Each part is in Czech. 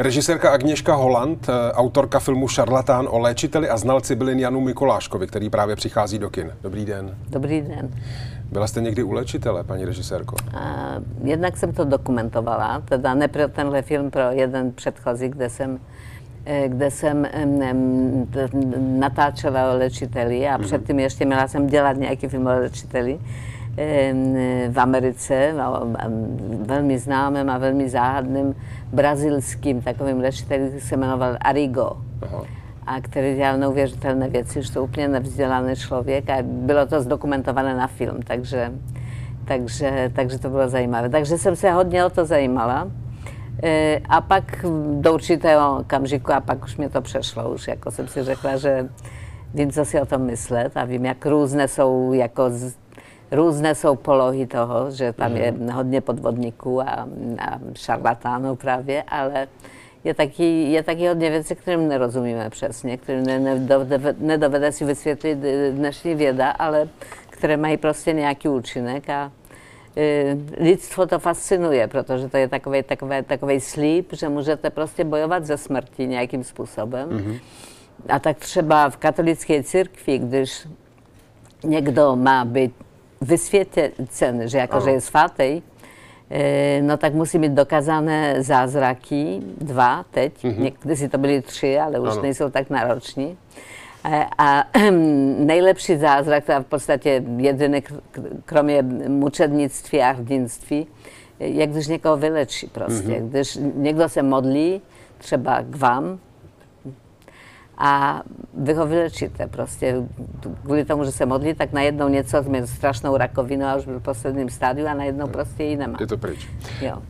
Režisérka Agněška Holland, eh, autorka filmu Šarlatán o léčiteli a znalci bylin Janu Mikoláškovi, který právě přichází do kin. Dobrý den. Dobrý den. Byla jste někdy u léčitele, paní režisérko? A jednak jsem to dokumentovala, teda ne pro tenhle film, pro jeden předchozí, kde jsem eh, kde jsem natáčela o léčiteli a mm-hmm. předtím ještě měla jsem dělat nějaký film o léčiteli v Americe, velmi známým a velmi záhadným brazilským takovým léčitelem, který se jmenoval Arigo. Aha. A který dělal neuvěřitelné věci, že to úplně nevzdělaný člověk a bylo to zdokumentované na film, takže, takže, takže to bylo zajímavé. Takže jsem se hodně o to zajímala. E, a pak do určitého okamžiku, a pak už mě to přešlo, už jako jsem si řekla, že vím, co si o tom myslet a vím, jak různé jsou jako Různé jsou polohy toho, že tam je mhm. hodně podvodníků a, a šarlatánů právě, ale je taky, je taky hodně věcí, kterým nerozumíme přesně, kterým nedovede, nedovede si vysvětlit dnešní věda, ale které mají prostě nějaký účinek a e, lidstvo to fascinuje, protože to je takový, takový, takový slíp, že můžete prostě bojovat ze smrti nějakým způsobem. Mm-hmm. A tak třeba v katolické církvi, když někdo má být vysvětlen, že jako, že je svatý, e, no tak musí mít dokázané zázraky, dva teď, mm-hmm. někdy to byly tři, ale už ano. nejsou tak nároční. E, a nejlepší zázrak, to je v podstatě jediný, kromě mučednictví a hrdinství, je když někoho vylečí prostě. Mm-hmm. Když někdo se modlí, třeba k vám, a vy ho vylečíte prostě. Kvůli tomu, že se modlí, tak najednou něco, měl strašnou rakovinu a už byl v posledním stádiu a najednou prostě ji nemá. Je to pryč. Jo.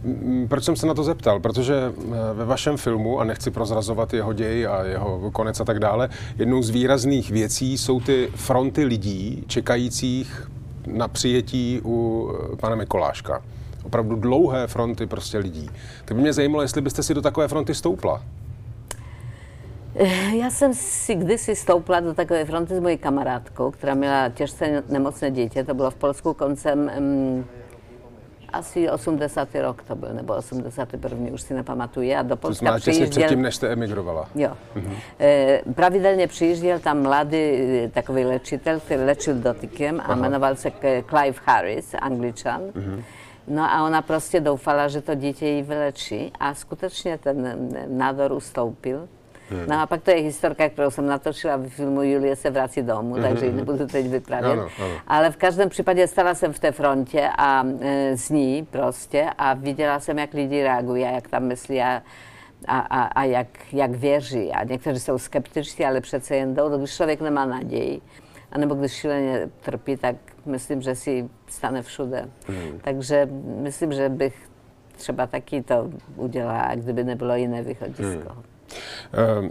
Proč jsem se na to zeptal? Protože eh, ve vašem filmu, a nechci prozrazovat jeho děj a jeho konec a tak dále, jednou z výrazných věcí jsou ty fronty lidí čekajících na přijetí u eh, pana Mikoláška opravdu dlouhé fronty prostě lidí. Tak by mě zajímalo, jestli byste si do takové fronty stoupla. Já jsem si kdysi stoupla do takové fronty s mojí kamarádkou, která měla těžce nemocné dítě. To bylo v Polsku koncem um, asi 80. rok to byl, nebo 81. už si nepamatuji. A do Polska to přijížděl... předtím, než jste emigrovala. Jo. Mhm. E, pravidelně přijížděl tam mladý e, takový léčitel, který léčil dotykem a jmenoval se Clive Harris, angličan. Mhm. No a ona prostě doufala, že to dítě ji vylečí a skutečně ten nádor ustoupil. No a pak to je historka, kterou jsem natočila v filmu Julie se vrací domů, hmm. takže ji nebudu teď vyprávět. Ano, ano. Ale v každém případě stala jsem v té frontě a e, z ní prostě a viděla jsem, jak lidi reagují a jak tam myslí a, a, a, a jak, jak věří. A někteří jsou skeptičtí, ale přece jen jdou, když člověk nemá naději, anebo když šíleně trpí, tak myslím, že si stane všude. Hmm. Takže myslím, že bych třeba taky to udělala, kdyby nebylo jiné východisko. Hmm. Ehm,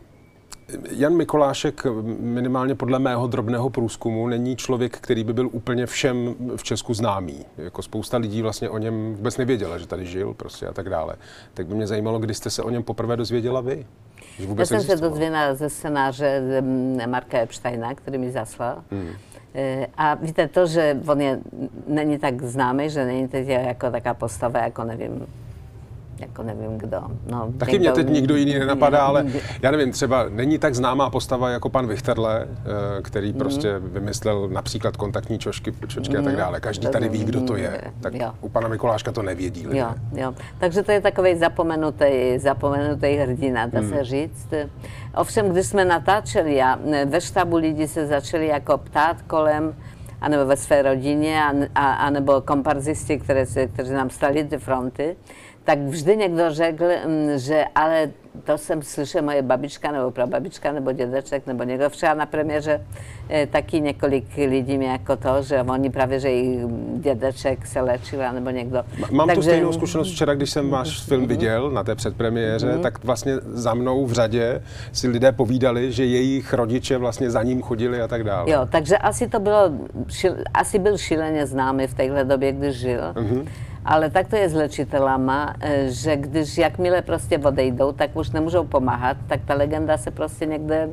Jan Mikolášek, minimálně podle mého drobného průzkumu, není člověk, který by byl úplně všem v Česku známý. Jako spousta lidí vlastně o něm vůbec nevěděla, že tady žil prostě a tak dále. Tak by mě zajímalo, kdy jste se o něm poprvé dozvěděla vy? Já jsem se dozvěděla ze scénáře Marka Epsteina, který mi zaslal. Hmm. E, a víte to, že on je, není tak známý, že není teď jako taká postava, jako nevím, jako nevím kdo. No, Taky někdo, mě teď nikdo jiný nenapadá, ale já nevím, třeba není tak známá postava jako pan Vichterle, eh, který mm. prostě vymyslel například kontaktní čočky, čočky mm. a tak mhm. dále. Každý tady ví, kdo to je. Tak jo. u pana Mikoláška to nevědí lidé. Jo, jo. Takže to je takový zapomenutý, zapomenutý hrdina, dá mm. se říct. Ovšem, když jsme natáčeli a ve štábu lidi se začali jako ptát kolem, anebo ve své rodině, a, a, anebo komparzisti, které se, kteří nám stali ty fronty, tak vždy někdo řekl, mm, že ale to jsem slyšel moje babička nebo prababička nebo dědeček nebo někdo. Včera na premiéře e, taky několik lidí mě jako to, že oni právě, že jejich dědeček se léčil nebo někdo. Mám Takže... tu stejnou zkušenost včera, když jsem váš film mhm. viděl na té předpremiéře, mm-hmm. tak vlastně za mnou v řadě si lidé povídali, že jejich rodiče vlastně za ním chodili a tak dále. Jo, takže asi to bylo, asi byl šíleně známý v téhle době, když žil. Mm-hmm. Ale tak to je s léčitelama, e, že když jakmile prostě odejdou, tak už nemůžou pomáhat, tak ta legenda se prostě někde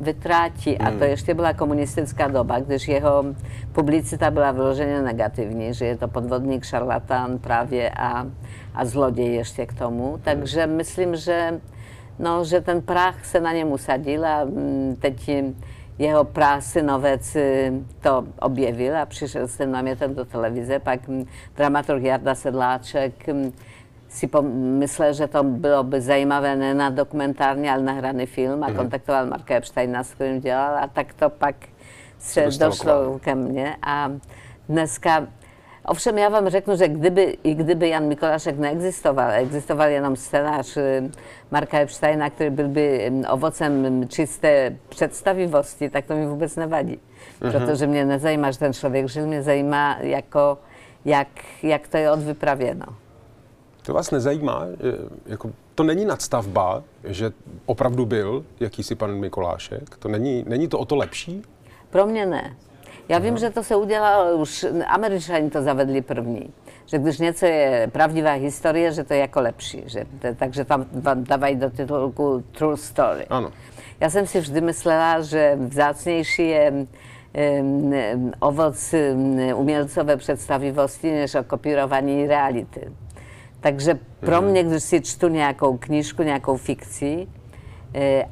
vytrátí. A to hmm. ještě byla komunistická doba, když jeho publicita byla vyloženě negativní, že je to podvodník, šarlatán právě a, a zloděj ještě k tomu. Takže myslím, že no, že ten prach se na něm usadil a mm, teď jeho prasynovec y, to objevil a přišel s tím námětem do televize, pak dramaturg Jarda Sedláček si pomyslel, že to bylo by zajímavé ne na dokumentární, ale na hraný film a mm-hmm. kontaktoval Marka Epsteina, s kterým dělal a tak to pak se došlo ke mně a dneska Ovšem já vám řeknu, že kdyby, i kdyby Jan Mikolášek neexistoval, existoval jenom scénář eh, Marka Epsteina, byl by mm, ovocem čisté představivosti, tak to mi vůbec nevadí. Uh-huh. Protože mě nezajímá, že ten člověk žil, mě zajímá, jako, jak, jak to je odvypravěno. To vás nezajímá? Jako, to není nadstavba, že opravdu byl jakýsi pan Mikolášek? To není, není to o to lepší? Pro mě ne. Já vím, že to se už američani to zavedli první. Že když něco je pravdivá historie, že to je jako lepší. Že, takže tam dávají do titulku True Story. Ano. Já jsem si vždy myslela, že vzácnější je um, ovoc um, umělcové představivosti než okopírování reality. Takže pro mhm. mě, když si čtu nějakou knížku, nějakou fikci, E,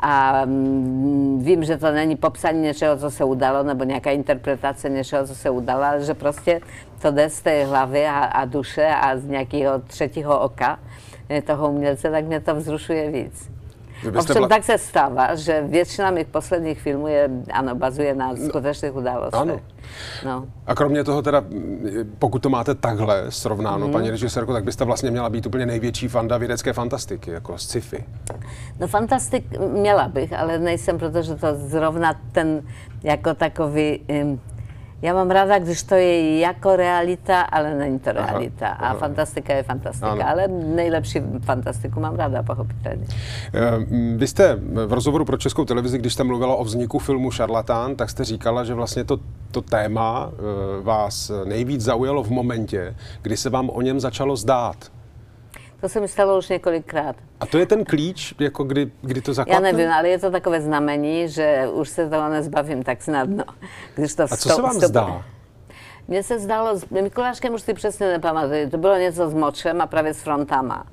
a mm, vím, že to není popsání něčeho, co se udalo, nebo nějaká interpretace něčeho, co se udalo, ale že prostě to jde z té hlavy a, a duše a z nějakého třetího oka e, toho umělce, tak mě to vzrušuje víc. Ovšem tak se stává, že většina mých posledních filmů je, ano, bazuje na no, skutečných událostech. Ano. No. A kromě toho teda, pokud to máte takhle srovnáno, mm. paní režisérko, tak byste vlastně měla být úplně největší fanda vědecké fantastiky, jako sci-fi. No fantastik měla bych, ale nejsem, protože to zrovna ten jako takový... Um, já mám ráda, když to je jako realita, ale není to realita. Aha, aha. A fantastika je fantastika, ano. ale nejlepší fantastiku mám ráda, pochopitelně. Eh, vy jste v rozhovoru pro Českou televizi, když jste mluvila o vzniku filmu Šarlatán, tak jste říkala, že vlastně to, to téma eh, vás nejvíc zaujalo v momentě, kdy se vám o něm začalo zdát. To se mi stalo už několikrát. A to je ten klíč, jako kdy, kdy to zaklapne? Já nevím, ale je to takové znamení, že už se toho nezbavím tak snadno. Když to A co se vám zdá? Mně se zdálo, s Mikuláškem už si přesně nepamatuju, to bylo něco s močem a právě s frontama.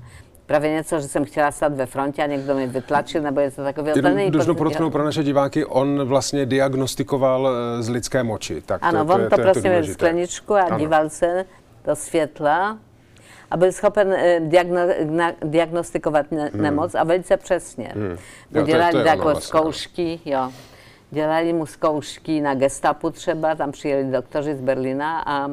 Právě něco, že jsem chtěla stát ve frontě a někdo mi vytlačil, nebo něco takového. Jenom dlužno podotknout pro naše diváky, on vlastně diagnostikoval eh, z lidské moči. Tak ano, to, on to, to, to prostě měl skleničku a ano. díval se do světla a byl schopen eh, diagno, diagnostikovat ne, hmm. nemoc a velice přesně. Hmm. Jo, dělali to, to jako vlastně, zkoušky, jo. Dělali mu zkoušky na gestapu třeba, tam přijeli doktoři z Berlína a,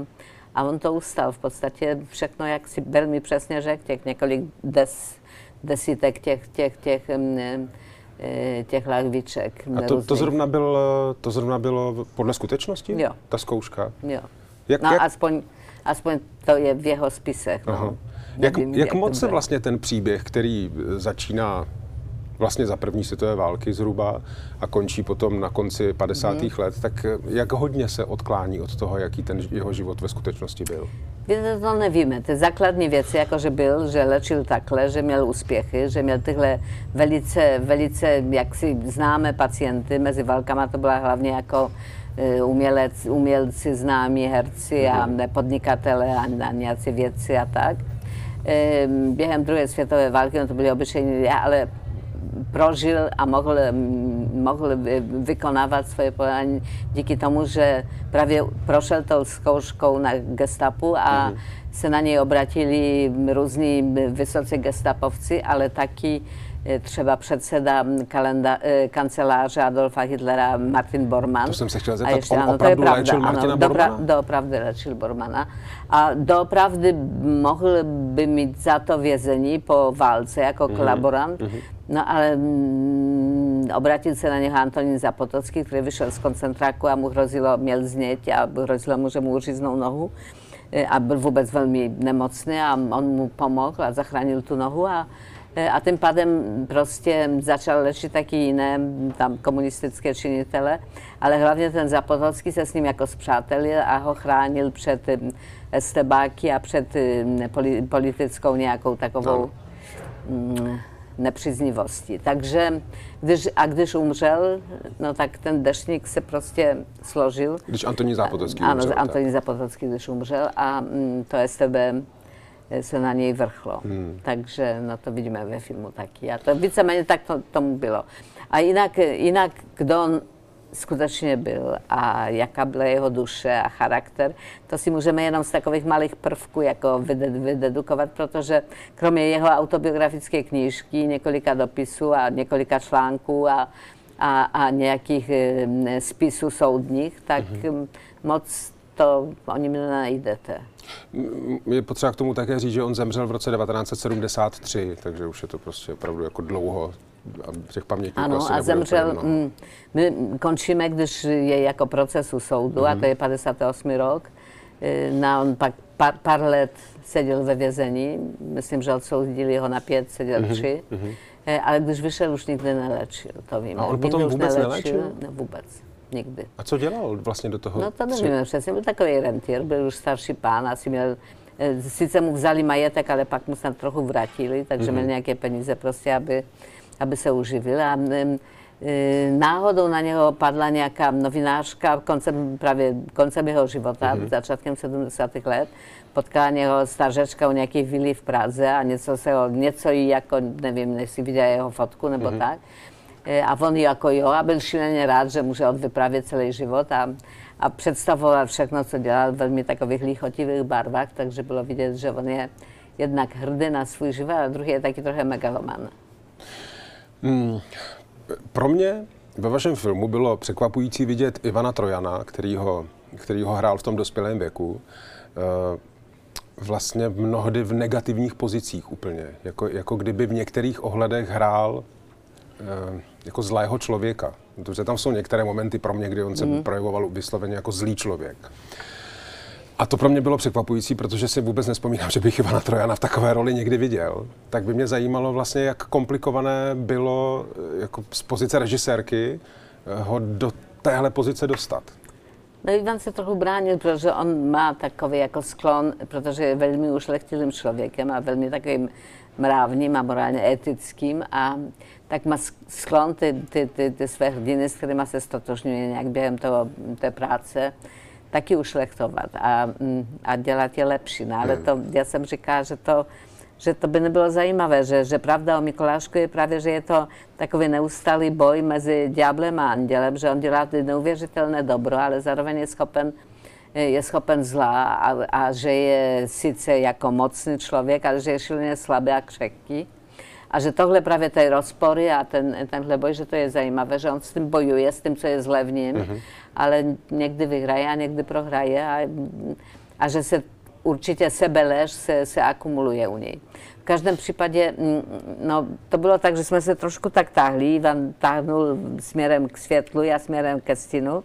a on to ustal. V podstatě všechno, jak si velmi přesně řekl, těch několik des, desítek těch, těch, těch, těch těch lahviček. A to, to, zrovna byl, to zrovna bylo podle skutečnosti? Jo. Ta zkouška? Jo. Jak, no jak? aspoň aspoň to je v jeho spisech. No. Jak, Nevím, jak, jak moc se vlastně ten příběh, který e, začíná vlastně za první světové války zhruba a končí potom na konci 50. Mm. let, tak e, jak hodně se odklání od toho, jaký ten jeho život ve skutečnosti byl? Víte, to nevíme. Ty základní věci, jako že byl, že lečil takhle, že měl úspěchy, že měl tyhle velice, velice, jak si známe pacienty, mezi válkama to byla hlavně jako E, umělec, umělci, známí herci a mhm. podnikatele a, a nějací vědci a tak. E, během druhé světové války, no to byli obyčejní lidé, ale prožil a mohl, mohl vykonávat svoje povolání díky tomu, že právě prošel tou zkouškou na gestapu a mm. se na něj obratili různí vysocí gestapovci, ale taky E, třeba předseda kalenda, e, kanceláře Adolfa Hitlera Martin Bormann. To jsem se chtěl zeptat, ještě, on ano, opravdu to je léčil pravda, Martina ano, Bormana? Dopra- doopravdy léčil Bormana. A doopravdy mohl by mít za to vězení po válce jako mm-hmm. kolaborant, mm-hmm. no ale mm, obratil se na něho Antonín Zapotocký, který vyšel z koncentráku a mu hrozilo, měl zněť a hrozilo mu, že mu uříznou nohu e, a byl vůbec velmi nemocný a on mu pomohl a zachránil tu nohu a a tím pádem prostě začal léčit taky jiné tam komunistické činitele, ale hlavně ten Zapotolský se s ním jako zpřátelil a ho chránil před estebáky a před politickou nějakou takovou no. nepříznivostí. Takže když, a když umřel, no tak ten dešník se prostě složil. Když Antonín Zapotolský umřel. Ano, Antonín Zapotolský, když umřel a to STB e, se na něj vrchlo. Hmm. Takže no to vidíme ve filmu taky. A to víceméně tak to, tomu bylo. A jinak, jinak kdo on skutečně byl a jaká byla jeho duše a charakter, to si můžeme jenom z takových malých prvků jako vydedukovat, protože kromě jeho autobiografické knížky, několika dopisů a několika článků a, a, a nějakých spisů soudních, tak mm-hmm. moc to o něm nenajdete. Je potřeba k tomu také říct, že on zemřel v roce 1973, takže už je to prostě opravdu jako dlouho a těch pamětníků Ano, a zemřel, mm, my končíme, když je jako proces u soudu, mm-hmm. a to je 58. rok, e, na on pak pár, pár let seděl ve vězení, myslím, že odsoudili ho na pět, seděl mm-hmm. tři, mm-hmm. ale když vyšel, už nikdy nelečil, to vím. A on potom vůbec nelečil? nelečil? Ne, vůbec nikdy. A co dělal vlastně do toho? No to nevíme přesně, byl takový rentier, byl už starší pán, asi měl, e, sice mu vzali majetek, ale pak mu se trochu vrátili, takže mm-hmm. měl nějaké peníze prostě, aby aby se uživil. A e, náhodou na něho padla nějaká novinářka koncem, právě koncem jeho života, mm-hmm. začátkem 70. let. Potkala něho stařečka u nějaké vily v Praze a něco se ho, něco jí jako, nevím, jestli viděla jeho fotku nebo mm-hmm. tak. E, a on jako jo a byl šíleně rád, že může odvyprávět celý život a, a představoval všechno, co dělal v velmi takových lichotivých barvách, takže bylo vidět, že on je jednak hrdý na svůj život a druhý je taky trochu megaloman. Hmm. Pro mě ve vašem filmu bylo překvapující vidět Ivana Trojana, který ho, který ho hrál v tom dospělém věku, eh, vlastně mnohdy v negativních pozicích úplně. Jako, jako kdyby v některých ohledech hrál eh, jako zlého člověka. Protože tam jsou některé momenty pro mě, kdy on se mm. projevoval vysloveně jako zlý člověk. A to pro mě bylo překvapující, protože si vůbec nespomínám, že bych Ivana Trojana v takové roli někdy viděl. Tak by mě zajímalo vlastně, jak komplikované bylo eh, jako z pozice režisérky eh, ho do téhle pozice dostat. No Ivan se trochu bránil, protože on má takový jako sklon, protože je velmi ušlechtilým člověkem a velmi takovým mravním a morálně etickým a tak má sklon ty, ty, ty, ty své hrdiny, s kterými se stotožňuje nějak během toho, té práce, taky ušlechtovat a, mm, a dělat je lepší. No, ale hmm. to, já jsem říkala, že to, že to by nebylo zajímavé, že, že pravda o Mikulášku je právě, že je to takový neustálý boj mezi ďáblem a andělem, že on dělá neuvěřitelné dobro, ale zároveň je schopen je schopen zla a, a že je sice jako mocný člověk, ale že je šíleně slabý a křehký. A že tohle právě ty rozpory a ten, tenhle boj, že to je zajímavé, že on s tím bojuje, s tím, co je zle v ním, mm-hmm ale někdy vyhraje a někdy prohraje a, a že se určitě sebelež se, se akumuluje u něj. V každém případě, mm, no, to bylo tak, že jsme se trošku tak táhli, Ivan táhnul směrem k světlu, já směrem ke stínu,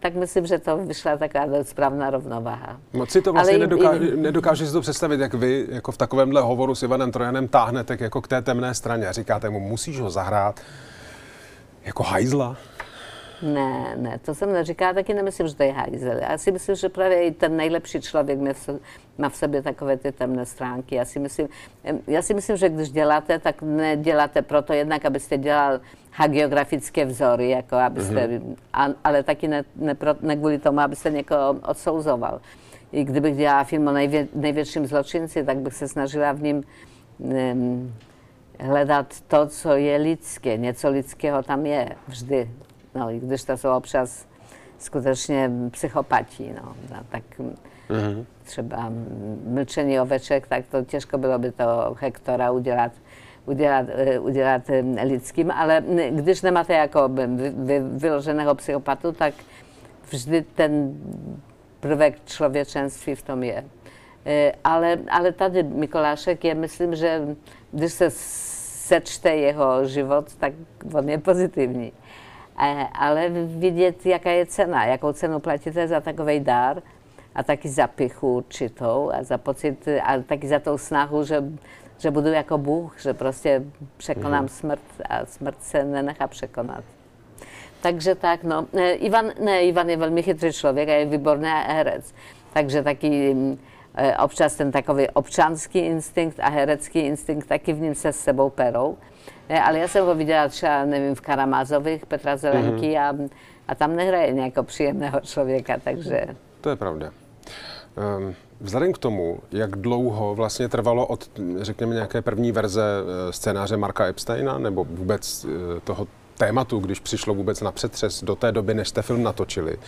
tak myslím, že to vyšla taková správná rovnováha. Moc si to vlastně Ale nedokáže, i, nedokáže si to představit, jak vy jako v takovémhle hovoru s Ivanem Trojanem táhnete jako k té temné straně a říkáte mu, musíš ho zahrát jako hajzla. Ne, ne, to jsem neříká, taky nemyslím, že to je hajzel. Já si myslím, že právě i ten nejlepší člověk má v sobě takové ty temné stránky. Já si myslím, já si myslím, že když děláte, tak neděláte proto jednak, abyste dělal hagiografické vzory, jako abyste, mm-hmm. ale taky ne, ne, pro, ne kvůli tomu, abyste někoho odsouzoval. I kdybych dělala film o nejvě, největším zločinci, tak bych se snažila v ním um, hledat to, co je lidské. Něco lidského tam je vždy. No i když to jsou občas skutečně psychopati, no, no tak mm-hmm. třeba mlčení oveček, tak to těžko bylo by to Hektora udělat, udělat, e, udělat e, lidským, ale když nemáte jako vy, vy, vyloženého psychopatu, tak vždy ten prvek člověčenství v tom je. E, ale, ale tady Mikolášek je, myslím, že když se sečte jeho život, tak on je pozitivní ale vidět, jaká je cena, jakou cenu platíte za takový dár a taky za pichu určitou a za pocit, a taky za tou snahu, že, že budu jako Bůh, že prostě překonám mm. smrt a smrt se nenechá překonat. Takže tak, no. Ivan, ne, Ivan je velmi chytrý člověk a je výborný herec. Takže taky mm, e, občas ten takový občanský instinkt a herecký instinkt taky v ním se s sebou perou. Ne, ale já jsem ho viděla třeba, nevím, v Karamázových, Petra Zelenky mm-hmm. a, a tam nehraje nějakého příjemného člověka, takže... To je pravda. Um, Vzhledem k tomu, jak dlouho vlastně trvalo od, řekněme, nějaké první verze eh, scénáře Marka Epsteina, nebo vůbec eh, toho tématu, když přišlo vůbec na přetřes do té doby, než jste film natočili,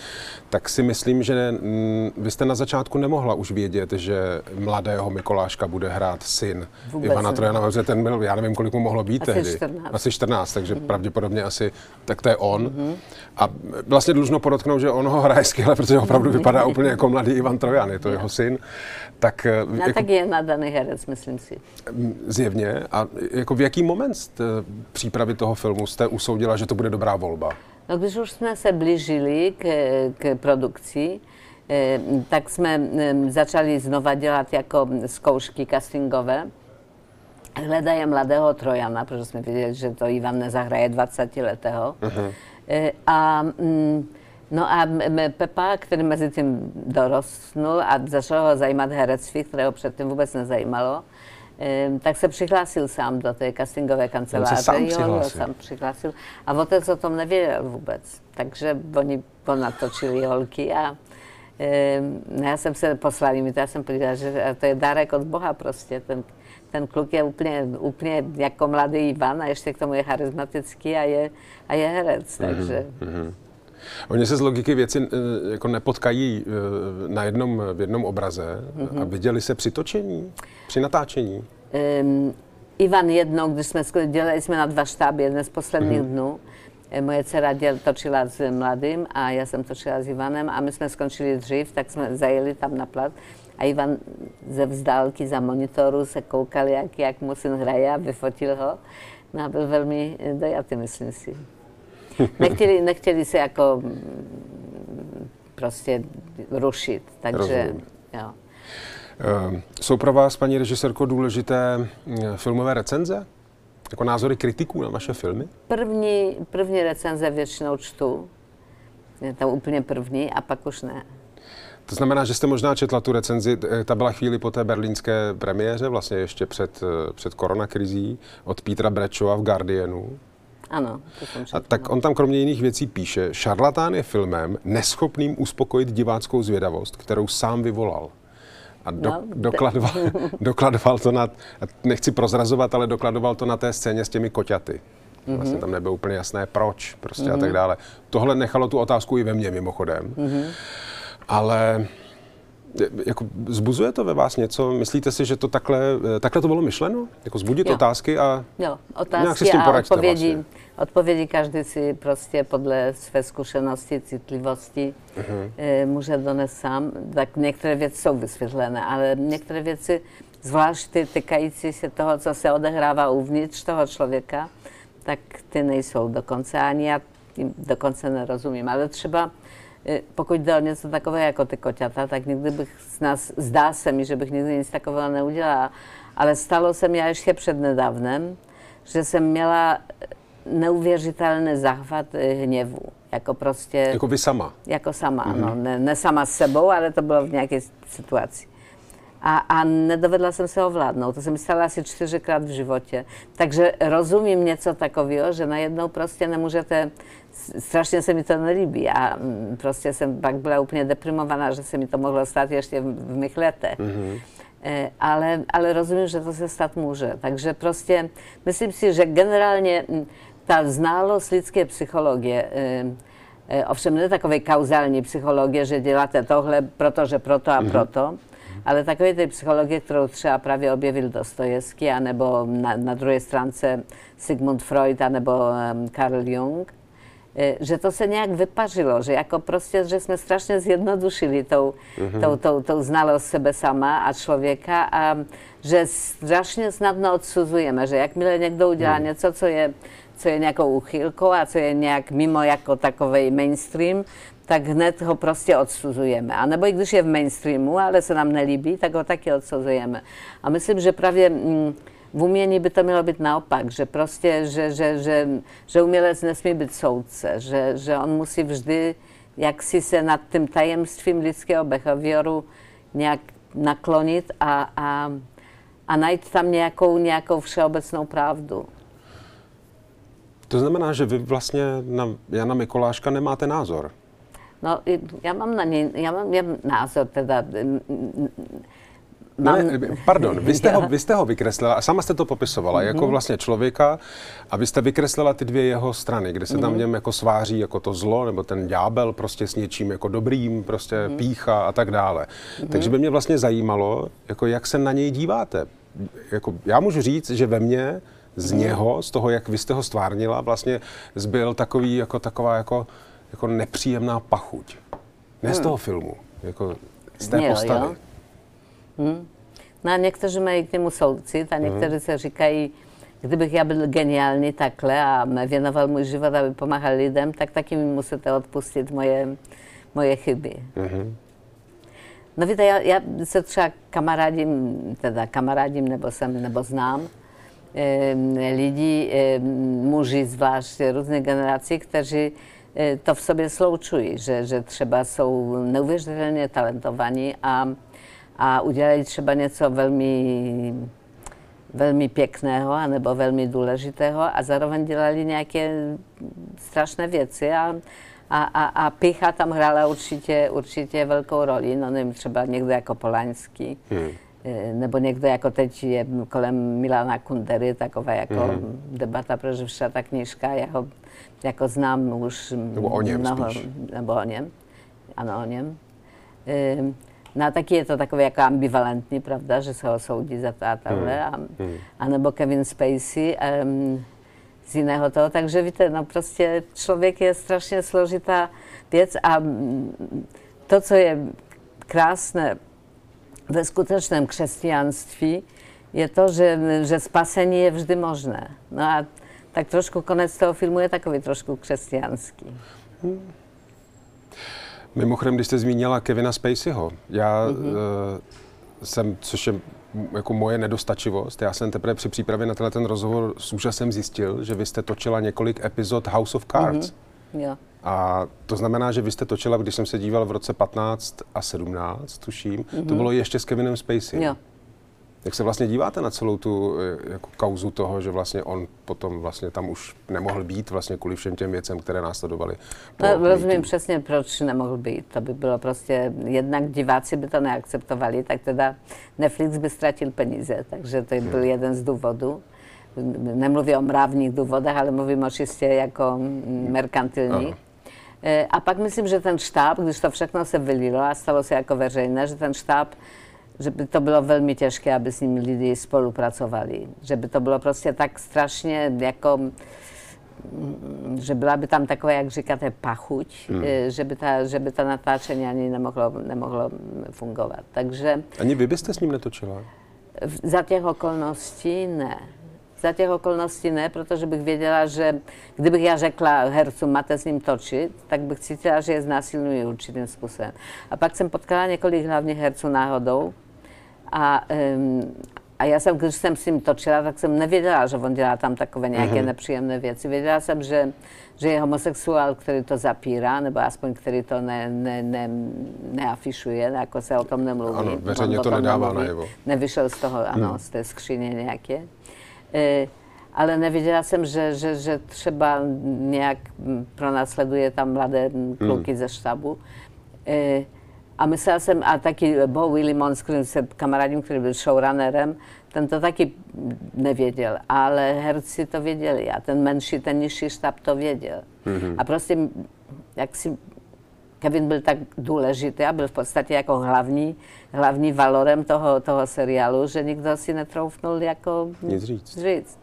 tak si myslím, že mm, vy jste na začátku nemohla už vědět, že mladého Mikoláška bude hrát syn vůbec Ivana Trojana, protože ten byl, já nevím, kolik mu mohlo být asi tehdy. 14. Asi 14, takže mm. pravděpodobně asi, tak to je on. Mm. A vlastně dlužno podotknout, že on ho hraje skvěle, protože opravdu vypadá úplně jako mladý Ivan Trojan, je to jeho syn. Tak, no, jako, tak je nadaný herec, myslím si. Zjevně. A jako v jaký moment jste, přípravy toho filmu jste usoudila, že to bude dobrá volba? No, když už jsme se blížili k, k produkci, eh, tak jsme začali znova dělat jako zkoušky castingové. Hledají mladého Trojana, protože jsme věděli, že to Ivan nezahraje 20-letého. Uh-huh. A mm, No a Pepa, který mezi tím dorostnul a začal ho zajímat herectví, které ho předtím vůbec nezajímalo, tak se přihlásil sám do té castingové kanceláře. On se sám přihlásil. sám přihlásil. A otec o tom nevěděl vůbec. Takže oni ponatočili holky a já jsem se poslal mi to, já jsem powiedziała, že to je dárek od Boha prostě. Ten, ten kluk je úplně, úplně jako mladý Ivan a ještě k tomu je charismatický a je, a je herec, mm-hmm. takže... Mm-hmm. Oni se z logiky věci eh, jako nepotkají eh, na jednom, v jednom obraze mm-hmm. a viděli se při točení, při natáčení. Um, Ivan jednou, když jsme dělali jsme na dva štáby, jeden z posledních mm-hmm. dnů, eh, moje dcera děl, točila s mladým a já jsem točila s Ivanem a my jsme skončili dřív, tak jsme zajeli tam na plat a Ivan ze vzdálky za monitoru se koukal, jak, jak mu syn hraje a vyfotil ho. No a byl velmi dojatý, myslím si nechtěli, nechtěli se jako mm, prostě rušit, takže Rozumím. jo. Uh, jsou pro vás, paní režisérko, důležité mm, filmové recenze? Jako názory kritiků na vaše filmy? První, první recenze většinou čtu, je to úplně první a pak už ne. To znamená, že jste možná četla tu recenzi, eh, ta byla chvíli po té berlínské premiéře, vlastně ještě před, eh, před koronakrizí, od Petra Brečova v Guardianu. Ano, to jsem A tak on tam kromě jiných věcí píše, šarlatán je filmem neschopným uspokojit diváckou zvědavost, kterou sám vyvolal. A do, no, dokladoval, dokladoval to na, nechci prozrazovat, ale dokladoval to na té scéně s těmi koťaty. Vlastně mm-hmm. tam nebylo úplně jasné, proč prostě mm-hmm. a tak mhm. dále. Tohle nechalo tu otázku i ve mně mimochodem. Mm-hmm. Ale jako zbuzuje to ve vás něco? Myslíte si, že to takhle, takhle to bylo myšleno? Jako zbudit jo. otázky a jo, otázky nějak si s tím a odpovědi, vlastně. odpovědi každý si prostě podle své zkušenosti, citlivosti uh-huh. může donést sám. Tak některé věci jsou vysvětlené, ale některé věci, zvlášť ty týkající se toho, co se odehrává uvnitř toho člověka, tak ty nejsou dokonce ani já dokonce nerozumím. Ale třeba E, pokud jde o něco takové jako ty koťata, tak nikdy bych z nás, zdá se mi, že bych nikdy nic takového neudělala. Ale stalo se mi ještě před nedávnem, že jsem měla neuvěřitelný zachvat e, hněvu. Jako prostě... Jako vy sama? Jako sama, mm-hmm. ano. Ne, ne sama s sebou, ale to bylo v nějaké situaci. A, a nedovedla jsem se ovládnout. To se mi stalo asi čtyřikrát v životě. Takže rozumím něco takového, že najednou prostě nemůžete strašně se mi to nelíbí a mm, prostě jsem pak byla úplně deprimovaná, že se mi to mohlo stát ještě v mých letech. Mm-hmm. Ale, ale rozumím, že to se stát může. Takže prostě myslím si, že generálně mm, ta znalost lidské psychologie, e, e, ovšem ne takové kauzální psychologie, že děláte tohle, protože proto a mm-hmm. proto, ale takové té psychologie, kterou třeba právě objevil Dostojevský, anebo na, na druhé stránce Sigmund Freud, anebo um, Carl Jung, E, že to se nějak vypařilo, že jako prostě, že jsme strašně zjednodušili tou, mm-hmm. tou, tou, tou znalost sebe sama a člověka a že strašně snadno odsuzujeme, že jakmile někdo udělá mm. něco, co je, co je nějakou uchylkou a co je nějak mimo jako takový mainstream, tak hned ho prostě odsuzujeme. A nebo i když je v mainstreamu, ale se nám nelíbí, tak ho taky odsuzujeme. A myslím, že právě mm, v umění by to mělo být naopak, že prostě, že, že, že, že umělec nesmí být soudce, že, že on musí vždy jak si se nad tím tajemstvím lidského behavioru nějak naklonit a, a, a najít tam nějakou, nějakou všeobecnou pravdu. To znamená, že vy vlastně na Jana Mikoláška nemáte názor? No, já mám na něj, já mám, já mám názor teda, Mám... Ne, pardon, vy jste, ho, vy jste ho vykreslila a sama jste to popisovala mm-hmm. jako vlastně člověka a vy jste vykreslila ty dvě jeho strany, kde se mm-hmm. tam v mhm. něm jako sváří jako to zlo nebo ten ďábel prostě s něčím jako dobrým, prostě mm-hmm. pícha a tak dále. Mm-hmm. Takže by mě vlastně zajímalo, jako jak se na něj díváte. Jako, já můžu říct, že ve mně z mm-hmm. něho, z toho, jak vy jste ho stvárnila, vlastně zbyl takový jako taková jako, jako nepříjemná pachuť. Ne mm. z toho filmu, jako z té Zněl, postavy. Jo? Hmm. No a někteří mají k němu soucit a někteří hmm. se říkají, kdybych já byl geniální takhle a věnoval můj život, aby pomáhal lidem, tak taky mi musíte odpustit moje, moje chyby. hmm No víte, já, já se třeba kamarádím, teda kamarádím nebo jsem, nebo znám e, lidí, e, muži zvlášť různých generací, kteří e, to v sobě sloučují, že, že třeba jsou neuvěřitelně talentovaní a a udělali třeba něco velmi, velmi pěkného nebo velmi důležitého a zároveň dělali nějaké strašné věci a, a, a, a picha tam hrála určitě, určitě velkou roli, no nevím, třeba někdo jako Polaňský, hmm. Eh, nebo někdo jako teď je kolem Milana Kundery, taková jako hmm. debata, protože však ta knižka, já ho jako znám už nebo o něm mnoho, spíš. nebo o něm, ano o něm. E, No a taky je to takové jako ambivalentní, pravda, že se ho soudí za to a takhle. Hmm. A, hmm. a nebo Kevin Spacey um, z jiného toho. Takže víte, no prostě člověk je strašně složitá věc a to, co je krásné ve skutečném křesťanství, je to, že, že spasení je vždy možné. No a tak trošku konec toho filmu je takový trošku křesťanský. Hmm. Mimochodem, když jste zmínila Kevina Spaceyho, já mm-hmm. uh, jsem, což je jako moje nedostačivost. Já jsem teprve při přípravě na tenhle ten rozhovor s úžasem zjistil, že vy jste točila několik epizod House of Cards. Mm-hmm. Jo. A to znamená, že vy jste točila, když jsem se díval v roce 15 a 17, tuším, mm-hmm. to bylo ještě s Kevinem Spacey. Jo. Jak se vlastně díváte na celou tu eh, jako kauzu toho, že vlastně on potom vlastně tam už nemohl být vlastně kvůli všem těm věcem, které následovaly? No, rozumím přesně, proč nemohl být. To by bylo prostě, jednak diváci by to neakceptovali, tak teda Netflix by ztratil peníze, takže to byl hmm. jeden z důvodů. Nemluvím o mravních důvodech, ale mluvím o čistě jako merkantilních. Eh, a pak myslím, že ten štáb, když to všechno se vylilo a stalo se jako veřejné, že ten štáb že by to bylo velmi těžké, aby s nimi lidi spolupracovali. Že by to bylo prostě tak strašně jako že byla by tam taková, jak říkáte, pachuť, hmm. Eh, že, by ta, že by to natáčení ani nemohlo, nemohlo fungovat. Takže... Ani vy byste s ním netočila? Za těch okolností ne. Za těch okolností ne, protože bych věděla, že kdybych já řekla hercům, máte s ním točit, tak bych cítila, že je znásilňují určitým způsobem. A pak jsem potkala několik hlavních herců náhodou, a, um, a já jsem, když jsem s ním točila, tak jsem nevěděla, že on dělá tam takové nějaké uh-huh. nepříjemné věci. Věděla jsem, že, že je homosexuál, který to zapírá, nebo aspoň který to ne, ne, ne, neafišuje, jako se o tom nemluví. Ano, veřejně to nedává najevo. Nevyšel z toho, ano, hmm. z té skříně nějaké. E, ale nevěděla jsem, že, že, že třeba nějak pronásleduje tam mladé kluky hmm. ze štabu. E, a myslela jsem, a taky Bo Willimon, s kterým se kamarádím, který byl showrunnerem, ten to taky nevěděl, ale herci to věděli a ten menší, ten nižší štab to věděl. Mm-hmm. A prostě, jak si Kevin byl tak důležitý a byl v podstatě jako hlavní, hlavní valorem toho, toho seriálu, že nikdo si netroufnul jako nic říct. říct.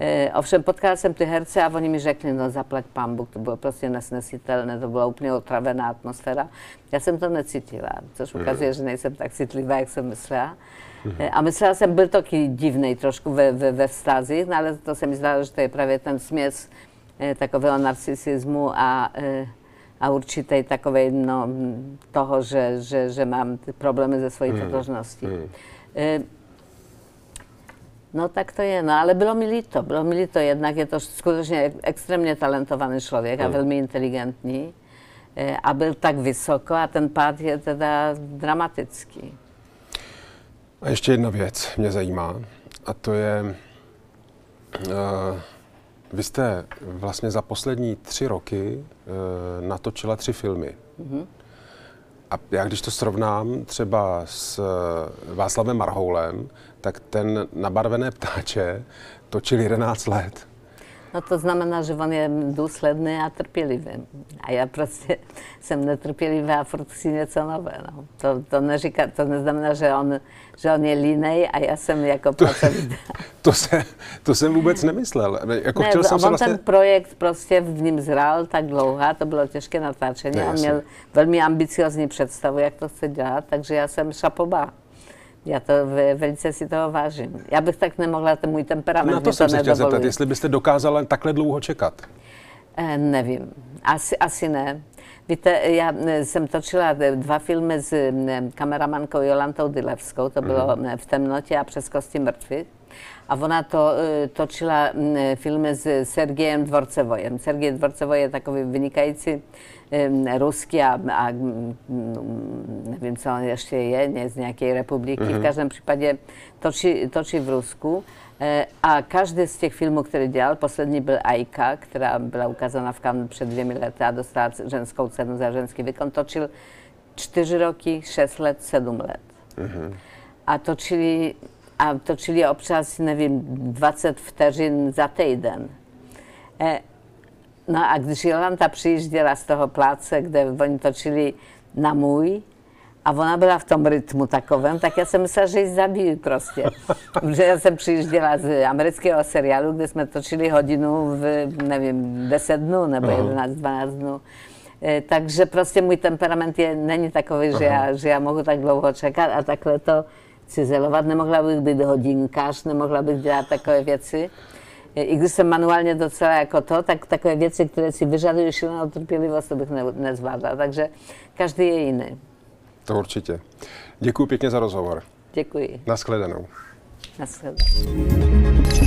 E, ovšem potkal jsem ty herce a oni mi řekli, no zaplať pán Bůh, to bylo prostě nesnesitelné, to byla úplně otravená atmosféra. Já jsem to necítila, což ukazuje, hmm. že nejsem tak citlivá, jak jsem myslela. Hmm. E, a myslela jsem, byl to taky divný trošku ve, ve, ve vztazích, no ale to se mi zdálo, že to je právě ten směs e, takového narcisismu a e, a určitej takové no, toho, že, že, že mám problémy ze svojí hmm. totožností. Hmm. No tak to je, no ale bylo mi líto, bylo mi líto, jednak je to skutečně extrémně talentovaný člověk a hmm. velmi inteligentní e, a byl tak vysoko a ten pád je teda dramatický. A ještě jedna věc mě zajímá a to je, uh, vy jste vlastně za poslední tři roky uh, natočila tři filmy. A já když to srovnám třeba s eh, Václavem Marhoulem, tak ten nabarvené ptáče točil 11 let. No to znamená, že on je důsledný a trpělivý. A já prostě jsem netrpělivá a furt chci něco nové. No. To, to, neříká, to neznamená, že on, že on je línej a já jsem jako pracovitá. To, se, to jsem vůbec nemyslel. Jako Ne, chtěl jsem on se vlastně... ten projekt prostě v ním zrál tak dlouho, to bylo těžké natáčení. Ne, on jasně. měl velmi ambiciozní představu, jak to chce dělat, takže já jsem šapoba. Já to ve- velice si toho vážím. Já bych tak nemohla, ten můj temperament Na to jsem se chtěl zeptat, jestli byste dokázala takhle dlouho čekat. Eh, nevím, asi, asi ne. Víte, já eh, jsem točila dva filmy s eh, kameramankou Jolantou Dylevskou, to bylo mm. v temnotě a přes kosti mrtvých. A ona to točila mm, filmy s Sergejem Dvorcevojem. Sergej Dvorcevoj je takový vynikající eh, ruský a, a mm, nevím, co on ještě je, ne, z nějaké republiky. V každém případě točí, točí v Rusku. Eh, A každý z těch filmů, který dělal, poslední byl Aika, která byla ukázána v Cannes před dvěmi lety a dostala ženskou cenu za ženský výkon, točil čtyři roky, šest let, sedm let. A točili, a točili občas, nevím, 20 vteřin za týden. No a když Jolanta přijížděla z toho pláce, kde oni točili na můj, a ona byla v tom rytmu takovém, tak já jsem myslela, že ji zabijí prostě. Že já jsem přijížděla z amerického seriálu, kde jsme točili hodinu v, nevím, 10 dnů nebo 11, 12 dnů. Eh, Takže prostě můj temperament je, není takový, že já, že já mohu tak dlouho čekat a takhle to cizelovat. Nemohla bych být hodinkář, nemohla bych dělat takové věci. I když jsem manuálně docela jako to, tak takové věci, které si vyžadují šílenou trpělivost, to bych ne, nezvládla. Takže každý je jiný. To určitě. Děkuji pěkně za rozhovor. Děkuji. Naschledanou. Naschledanou.